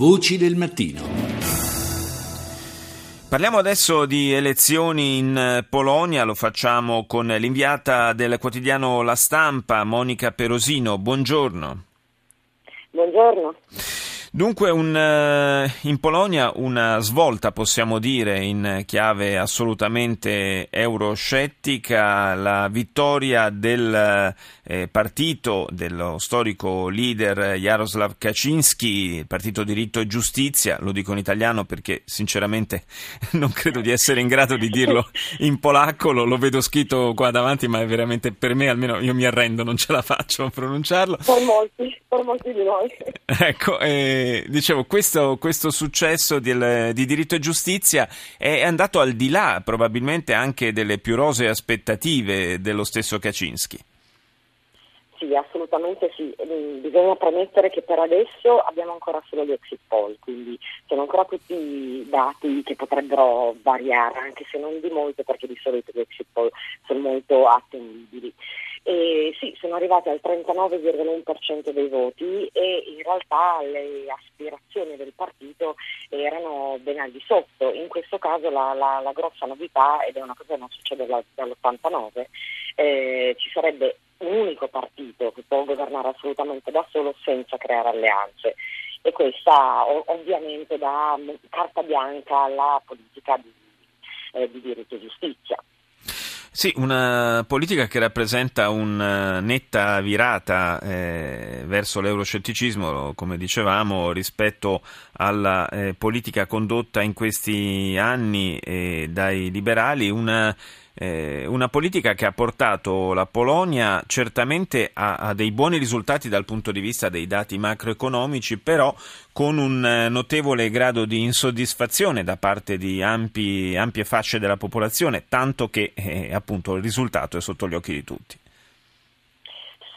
Voci del mattino. Parliamo adesso di elezioni in Polonia, lo facciamo con l'inviata del quotidiano La Stampa, Monica Perosino. Buongiorno. Buongiorno. Dunque un, eh, in Polonia una svolta possiamo dire in chiave assolutamente euroscettica, la vittoria del eh, partito dello storico leader Jaroslav Kaczynski, il partito Diritto e Giustizia, lo dico in italiano perché sinceramente non credo di essere in grado di dirlo in polacco, lo, lo vedo scritto qua davanti ma è veramente per me almeno io mi arrendo, non ce la faccio a pronunciarlo. Per molti, per molti di noi. Ecco, eh, dicevo, questo, questo successo del, di diritto e giustizia è andato al di là probabilmente anche delle più rosee aspettative dello stesso Kaczynski. Sì, assolutamente sì. Mm, bisogna premettere che per adesso abbiamo ancora solo gli exit poll, quindi sono ancora tutti i dati che potrebbero variare, anche se non di molto, perché di solito gli exit poll sono molto attendibili. E sì, sono arrivati al 39,1% dei voti e in realtà le aspirazioni del partito erano ben al di sotto. In questo caso la, la, la grossa novità, ed è una cosa che non succede dall'89, eh, ci sarebbe un unico partito che può governare assolutamente da solo senza creare alleanze e questa ovviamente dà carta bianca alla politica di, eh, di diritto e giustizia. Sì, una politica che rappresenta una eh, netta virata eh, verso l'euroscetticismo, come dicevamo, rispetto alla eh, politica condotta in questi anni eh, dai liberali, una eh, una politica che ha portato la Polonia certamente a, a, dei buoni risultati dal punto di vista dei dati macroeconomici, però con un eh, notevole grado di insoddisfazione da parte di ampi, ampie fasce della popolazione, tanto che eh, appunto il risultato è sotto gli occhi di tutti.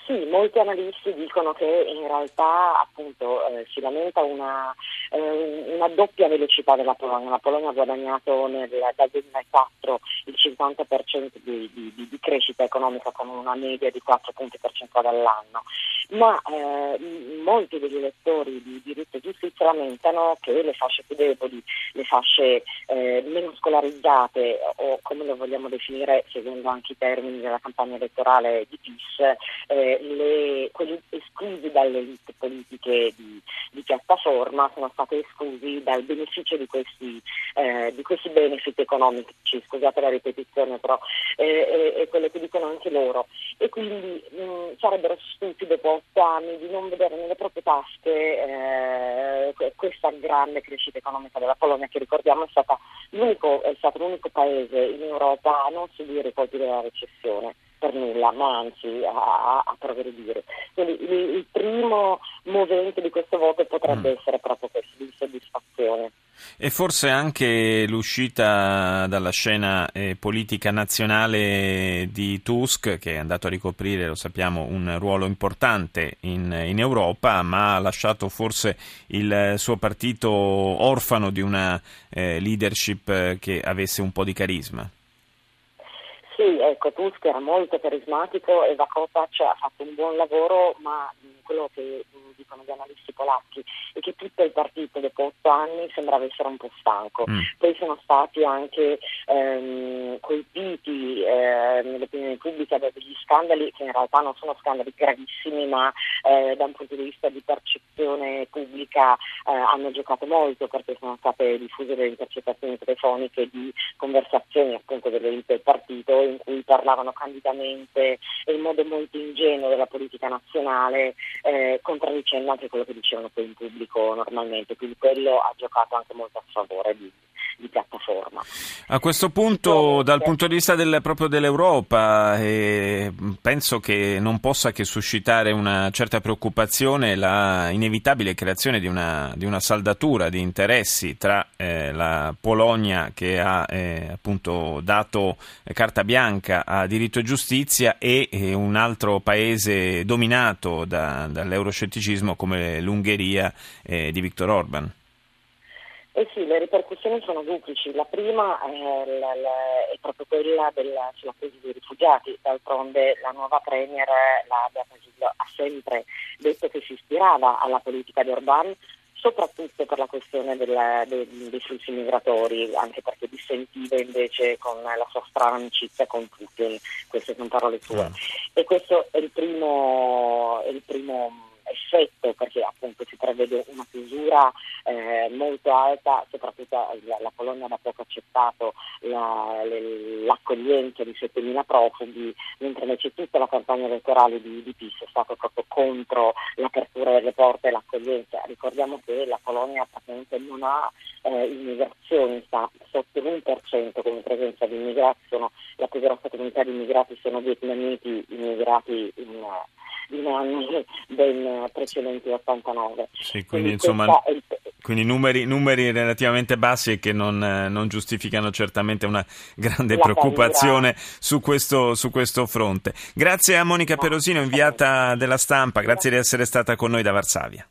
Sì, molti analisti dicono che in realtà appunto, eh, si lamenta una, eh, una, doppia velocità della Polonia. La Polonia ha guadagnato nel, dal 2004 il 50% di, di, di, crescita economica con una media di 4 punti percentuali all'anno, ma eh, molti degli elettori di diritto e giustizia lamentano che le fasce più deboli, le fasce eh, meno scolarizzate o come lo vogliamo definire seguendo anche i termini della campagna elettorale di PIS, eh, quelli esclusi dalle liste politiche di, di, piattaforma sono stati esclusi dal beneficio di questi, eh, di questi benefit economici, scusate la ripetizione però, eh, è quello che dicono anche loro. E quindi mh, mm, sarebbero stupidi dopo anni di non vedere nelle proprie tasche eh, questa grande crescita economica della Polonia che ricordiamo è, è stato l'unico paese in Europa a non subire i colpi della recessione per nulla, ma anzi a, a progredire. Quindi il, il, primo movente di questo voto potrebbe mm. essere proprio questo, di soddisfazione. E forse anche l'uscita dalla scena eh, politica nazionale di Tusk, che è andato a ricoprire, lo sappiamo, un ruolo importante in, in Europa, ma ha lasciato forse il suo partito orfano di una eh, leadership che avesse un po' di carisma. Ecco, Tusk era molto carismatico e Vakopac ha fatto un buon lavoro, ma quello che dicono gli analisti polacchi è che tutto il partito dopo otto anni sembrava essere un po' stanco. Mm. Poi sono stati anche ehm, colpiti eh, nell'opinione pubblica da degli scandali che in realtà non sono scandali gravissimi, ma eh, da un punto di vista di percezione pubblica eh, hanno giocato molto perché sono state diffuse delle intercettazioni telefoniche di conversazioni appunto delle elite del partito in cui parlavano candidamente e in modo molto ingenuo della politica nazionale, eh, contraddicendo anche quello che dicevano poi in pubblico normalmente, quindi quello ha giocato anche molto a favore di, di piattaforma. A questo punto, dal punto di vista del, proprio dell'Europa, eh, penso che non possa che suscitare una certa preoccupazione la inevitabile creazione di una, di una saldatura di interessi tra eh, la Polonia che ha eh, appunto dato carta bianca a diritto e giustizia e un altro paese dominato da, dall'euroscetticismo come l'Ungheria eh, di Viktor Orban. Eh sì, le ripercussioni sono duplici. La prima è, la, la, è proprio quella della, sulla crisi dei rifugiati. D'altronde la nuova Premier, la Beata Gillo, ha sempre detto che si ispirava alla politica di Orban soprattutto per la questione della, dei, dei, flussi migratori, anche perché dissentiva invece con la sua strana amicizia con Putin, queste sono parole sue. Mm. E questo è il primo, è il primo effetto perché appunto si prevede una chiusura eh, molto alta, soprattutto la, la, Polonia da poco ha accettato la, l'accoglienza di 7.000 profughi, mentre invece tutta la campagna elettorale di, di PIS è stata proprio contro l'apertura delle porte e l'accoglienza. Ricordiamo che la Polonia praticamente non ha eh, immigrazioni, sta sotto l'1% come presenza di immigrati, sono, la più grossa comunità di immigrati sono vietnamiti immigrati in in anni ben precedenti 89. Sì, quindi, quindi insomma, il... quindi numeri, numeri, relativamente bassi e che non, non, giustificano certamente una grande La preoccupazione su questo, su questo, fronte. Grazie a Monica Perosino, inviata della stampa, grazie di essere stata con noi da Varsavia.